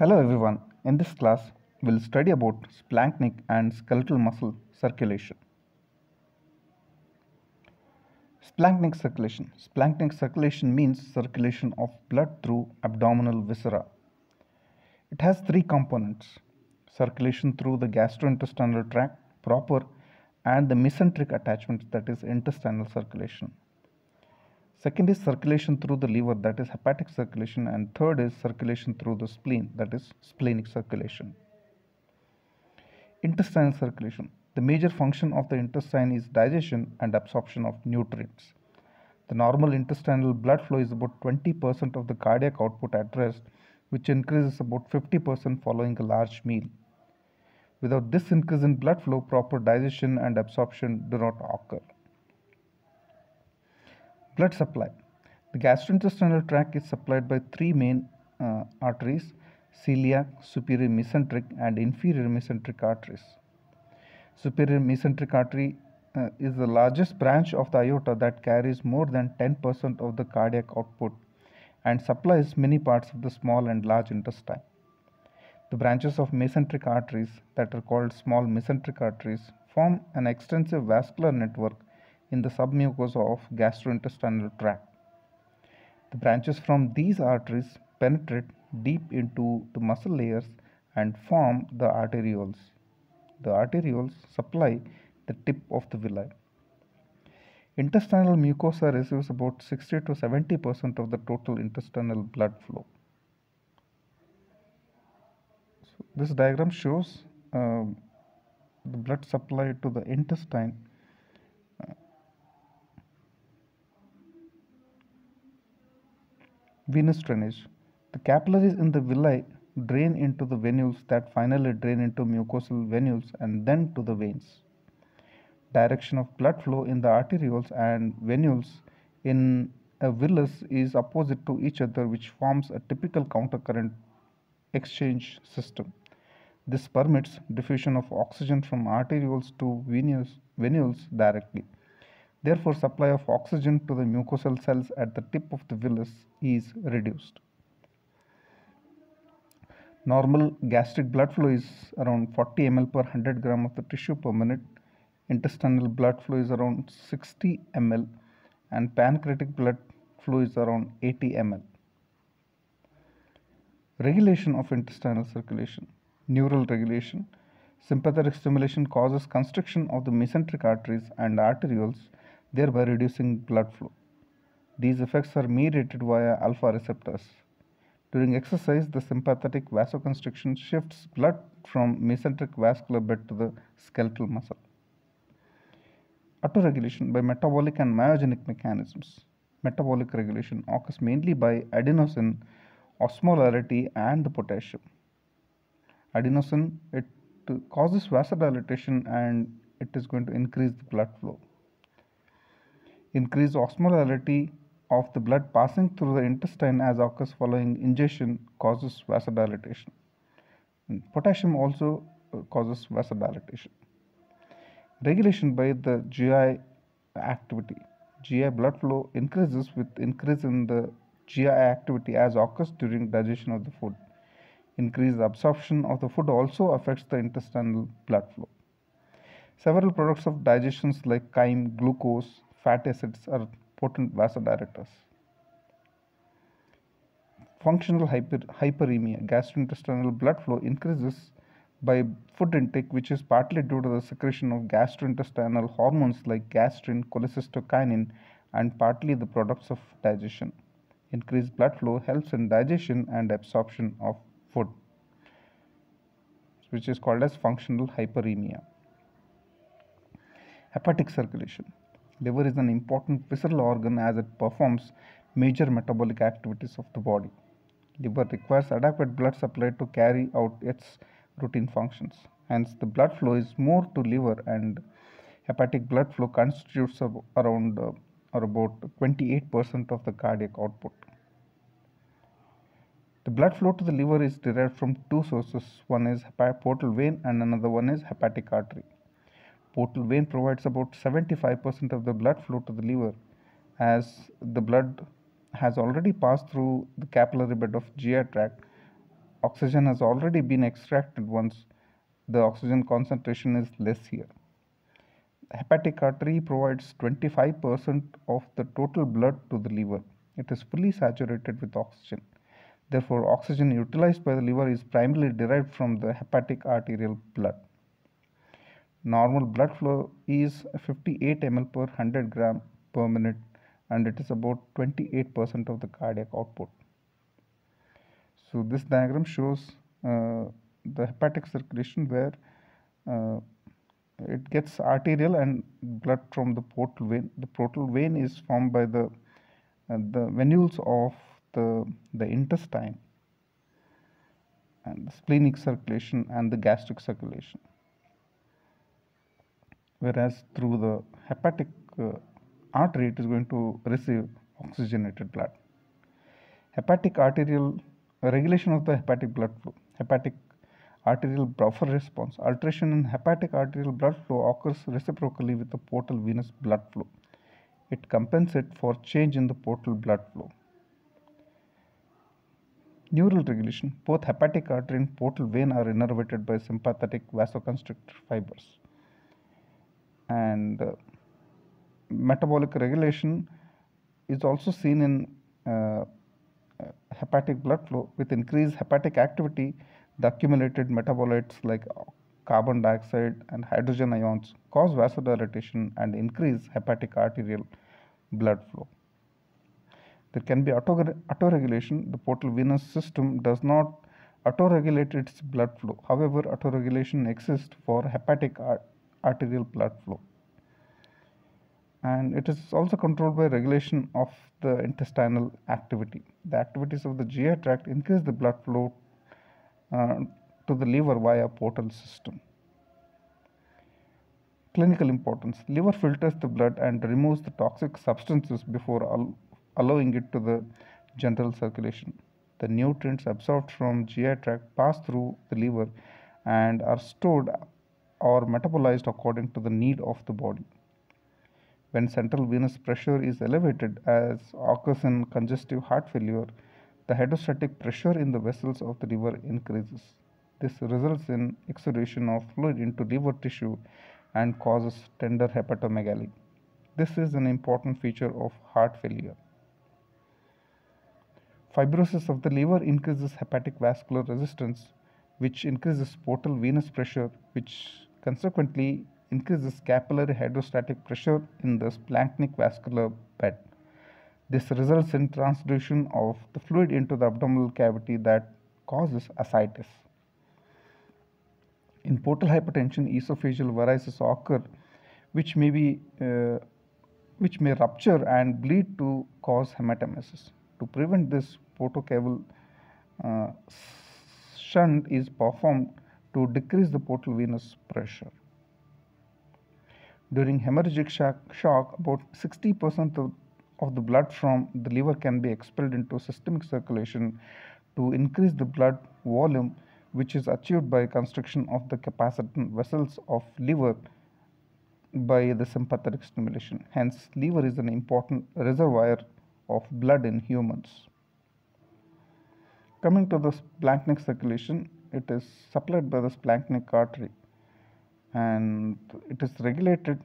Hello everyone. In this class, we'll study about splanchnic and skeletal muscle circulation. Splanchnic circulation. Splanchnic circulation means circulation of blood through abdominal viscera. It has three components circulation through the gastrointestinal tract proper and the mesenteric attachment that is intestinal circulation. Second is circulation through the liver that is hepatic circulation and third is circulation through the spleen that is splenic circulation. Intestinal circulation. The major function of the intestine is digestion and absorption of nutrients. The normal intestinal blood flow is about 20% of the cardiac output at rest which increases about 50% following a large meal. Without this increase in blood flow, proper digestion and absorption do not occur. Blood supply. The gastrointestinal tract is supplied by three main uh, arteries celiac, superior mesenteric, and inferior mesenteric arteries. Superior mesenteric artery uh, is the largest branch of the aorta that carries more than 10% of the cardiac output and supplies many parts of the small and large intestine. The branches of mesenteric arteries, that are called small mesenteric arteries, form an extensive vascular network in the submucosa of gastrointestinal tract. The branches from these arteries penetrate deep into the muscle layers and form the arterioles. The arterioles supply the tip of the villi. Intestinal mucosa receives about 60 to 70 percent of the total intestinal blood flow. So this diagram shows uh, the blood supply to the intestine venous drainage. The capillaries in the villi drain into the venules that finally drain into mucosal venules and then to the veins. Direction of blood flow in the arterioles and venules in a villus is opposite to each other which forms a typical countercurrent exchange system. This permits diffusion of oxygen from arterioles to venules, venules directly. Therefore, supply of oxygen to the mucosal cells at the tip of the villus is reduced. Normal gastric blood flow is around 40 ml per 100 gram of the tissue per minute. Intestinal blood flow is around 60 ml and pancreatic blood flow is around 80 ml. Regulation of intestinal circulation. Neural regulation. Sympathetic stimulation causes constriction of the mesenteric arteries and arterioles thereby reducing blood flow. These effects are mediated via alpha receptors. During exercise, the sympathetic vasoconstriction shifts blood from mesenteric vascular bed to the skeletal muscle. Autoregulation by metabolic and myogenic mechanisms. Metabolic regulation occurs mainly by adenosine, osmolarity, and the potassium. Adenosine it causes vasodilatation and it is going to increase the blood flow increased osmolarity of the blood passing through the intestine as occurs following ingestion causes vasodilatation. And potassium also uh, causes vasodilatation. Regulation by the GI activity. GI blood flow increases with increase in the GI activity as occurs during digestion of the food. Increased absorption of the food also affects the intestinal blood flow. Several products of digestions like chyme, glucose, fatty acids are potent vasodilators. Functional hyper, hyperemia, gastrointestinal blood flow increases by food intake, which is partly due to the secretion of gastrointestinal hormones like gastrin, cholecystokinin, and partly the products of digestion. Increased blood flow helps in digestion and absorption of food, which is called as functional hyperemia. Hepatic circulation. Liver is an important visceral organ as it performs major metabolic activities of the body. Liver requires adequate blood supply to carry out its routine functions. Hence, the blood flow is more to liver and hepatic blood flow constitutes around uh, or about 28% of the cardiac output. The blood flow to the liver is derived from two sources. One is portal vein and another one is hepatic artery portal vein provides about 75% of the blood flow to the liver as the blood has already passed through the capillary bed of GI tract oxygen has already been extracted once the oxygen concentration is less here. Hepatic artery provides 25% of the total blood to the liver. It is fully saturated with oxygen. Therefore, oxygen utilized by the liver is primarily derived from the hepatic arterial blood. Normal blood flow is 58 ml per 100 gram per minute and it is about 28% of the cardiac output. So this diagram shows uh, the hepatic circulation where uh, it gets arterial and blood from the portal vein. The portal vein is formed by the uh, the venules of the the intestine and the splenic circulation and the gastric circulation. Whereas through the hepatic uh, artery, it is going to receive oxygenated blood. Hepatic arterial regulation of the hepatic blood flow. Hepatic arterial buffer response. Alteration in hepatic arterial blood flow occurs reciprocally with the portal venous blood flow. It compensates for change in the portal blood flow. Neural regulation. Both hepatic artery and portal vein are innervated by sympathetic vasoconstrictor fibers. And uh, metabolic regulation is also seen in uh, hepatic blood flow with increased hepatic activity the accumulated metabolites like carbon dioxide and hydrogen ions cause vasodilatation and increase hepatic arterial blood flow. There can be auto autoregulation. The portal venous system does not autoregulate its blood flow. However autoregulation exists for hepatic arterial blood flow and it is also controlled by regulation of the intestinal activity. The activities of the GI tract increase the blood flow uh, to the liver via portal system. Clinical importance liver filters the blood and removes the toxic substances before al allowing it to the general circulation. The nutrients absorbed from GI tract pass through the liver and are stored or metabolized according to the need of the body when central venous pressure is elevated as occurs in congestive heart failure, the hydrostatic pressure in the vessels of the liver increases. This results in exudation of fluid into liver tissue and causes tender hepatomegaly. This is an important feature of heart failure. Fibrosis of the liver increases hepatic vascular resistance, which increases portal venous pressure, which consequently increases capillary hydrostatic pressure in the splanchnic vascular bed. This results in transudation of the fluid into the abdominal cavity that causes ascites. In portal hypertension, esophageal varices occur, which may be uh, which may rupture and bleed to cause hematemesis. To prevent this, portocaval uh, shunt is performed to decrease the portal venous pressure. During hemorrhagic shock, about 60% of, the blood from the liver can be expelled into systemic circulation to increase the blood volume which is achieved by constriction of the capacitance vessels of liver by the sympathetic stimulation. Hence, liver is an important reservoir of blood in humans. Coming to the splanchnic circulation, it is supplied by the splanchnic artery and it is regulated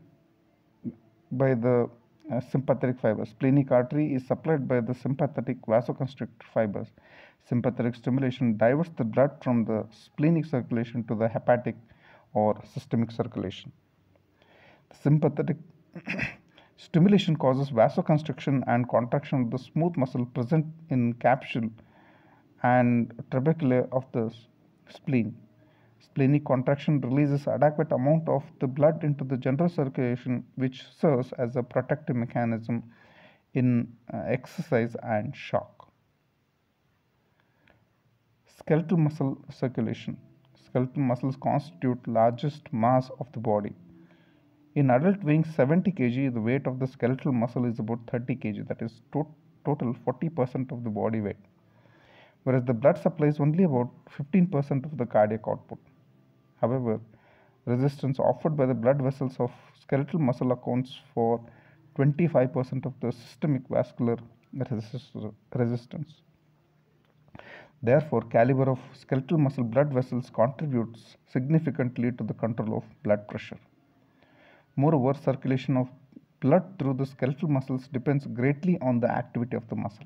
by the uh, sympathetic fibers. Splenic artery is supplied by the sympathetic vasoconstrictor fibers. Sympathetic stimulation diverts the blood from the splenic circulation to the hepatic or systemic circulation. The sympathetic stimulation causes vasoconstriction and contraction of the smooth muscle present in capsule and trabeculae of the spleen. Splenic contraction releases adequate amount of the blood into the general circulation which serves as a protective mechanism in uh, exercise and shock. Skeletal muscle circulation. Skeletal muscles constitute largest mass of the body. In adult weighing 70 kg, the weight of the skeletal muscle is about 30 kg, that is to total 40% of the body weight, whereas the blood supplies only about 15% of the cardiac output. However, resistance offered by the blood vessels of skeletal muscle accounts for 25% of the systemic vascular resistance. Therefore, caliber of skeletal muscle blood vessels contributes significantly to the control of blood pressure. Moreover, circulation of blood through the skeletal muscles depends greatly on the activity of the muscle.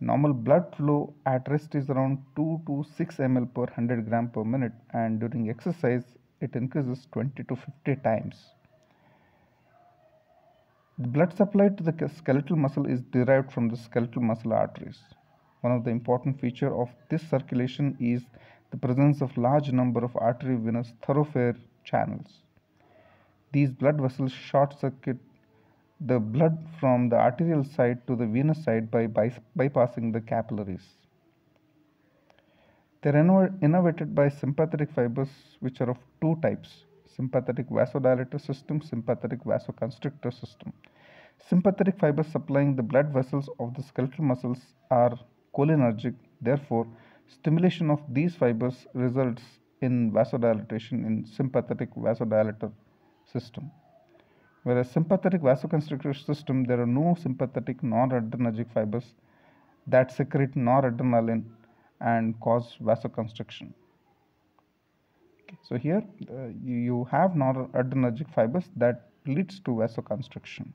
Normal blood flow at rest is around 2 to 6 ml per 100 gram per minute and during exercise it increases 20 to 50 times. The blood supply to the skeletal muscle is derived from the skeletal muscle arteries. One of the important feature of this circulation is the presence of large number of artery venous thoroughfare channels. These blood vessels short circuit the blood from the arterial side to the venous side by bypassing the capillaries. They are innervated by sympathetic fibers which are of two types sympathetic vasodilator system, sympathetic vasoconstrictor system. Sympathetic fibers supplying the blood vessels of the skeletal muscles are cholinergic, therefore, stimulation of these fibers results in vasodilatation in sympathetic vasodilator system. Whereas sympathetic vasoconstrictor system, there are no sympathetic noradrenergic fibers that secrete noradrenaline and cause vasoconstriction. So here uh, you have noradrenergic fibers that leads to vasoconstriction.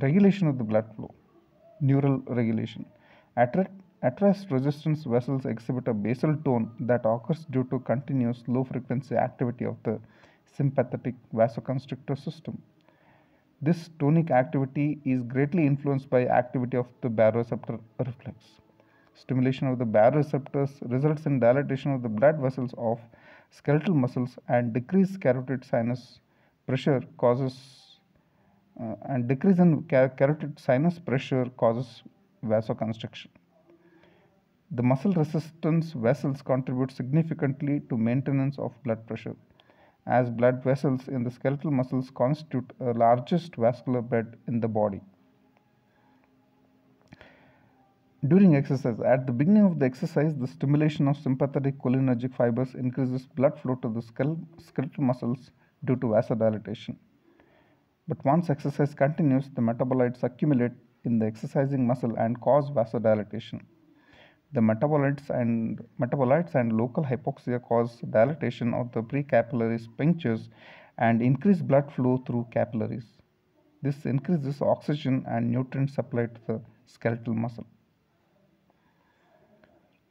Regulation of the blood flow, neural regulation. At, at rest, resistance vessels exhibit a basal tone that occurs due to continuous low frequency activity of the sympathetic vasoconstrictor system. This tonic activity is greatly influenced by activity of the baroreceptor reflex. Stimulation of the baroreceptors results in dilatation of the blood vessels of skeletal muscles and decreased carotid sinus pressure causes uh, and decrease in carotid sinus pressure causes vasoconstriction. The muscle resistance vessels contribute significantly to maintenance of blood pressure as blood vessels in the skeletal muscles constitute the largest vascular bed in the body. During exercise, at the beginning of the exercise, the stimulation of sympathetic cholinergic fibers increases blood flow to the skeletal muscles due to vasodilatation. But once exercise continues, the metabolites accumulate in the exercising muscle and cause vasodilatation. The metabolites and metabolites and local hypoxia cause dilatation of the precapillary sphincters and increase blood flow through capillaries. This increases oxygen and nutrient supply to the skeletal muscle.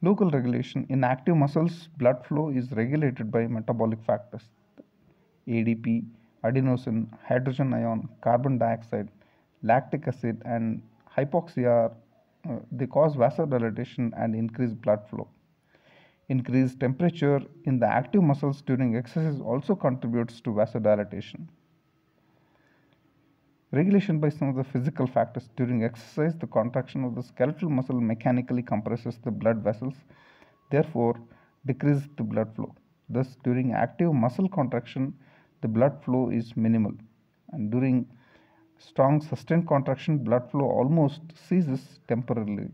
Local regulation in active muscles, blood flow is regulated by metabolic factors. ADP, adenosine, hydrogen ion, carbon dioxide, lactic acid, and hypoxia are they cause vasodilatation and increase blood flow. Increased temperature in the active muscles during exercise also contributes to vasodilatation. Regulation by some of the physical factors during exercise, the contraction of the skeletal muscle mechanically compresses the blood vessels, therefore decreases the blood flow. Thus, during active muscle contraction, the blood flow is minimal, and during strong sustained contraction, blood flow almost ceases temporarily.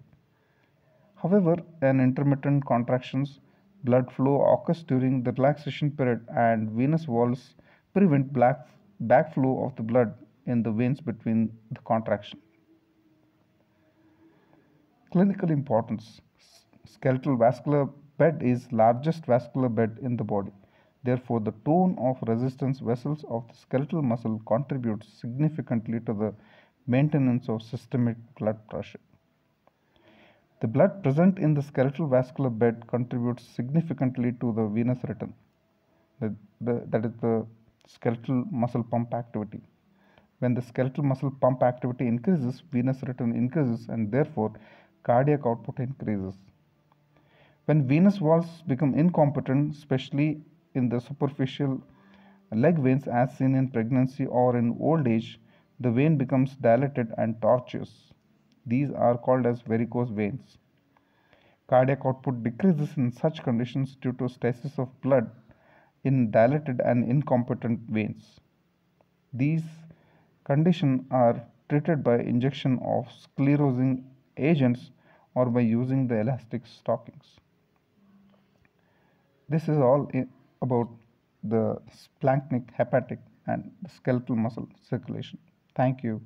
However, in intermittent contractions, blood flow occurs during the relaxation period and venous valves prevent black backflow of the blood in the veins between the contraction. Clinical importance skeletal vascular bed is largest vascular bed in the body. Therefore, the tone of resistance vessels of the skeletal muscle contributes significantly to the maintenance of systemic blood pressure. The blood present in the skeletal vascular bed contributes significantly to the venous return, the, the, that is the skeletal muscle pump activity. When the skeletal muscle pump activity increases, venous return increases and therefore cardiac output increases. When venous valves become incompetent, especially in the superficial leg veins as seen in pregnancy or in old age, the vein becomes dilated and tortuous. These are called as varicose veins. Cardiac output decreases in such conditions due to stasis of blood in dilated and incompetent veins. These conditions are treated by injection of sclerosing agents or by using the elastic stockings. This is all about the splanchnic, hepatic, and skeletal muscle circulation. Thank you.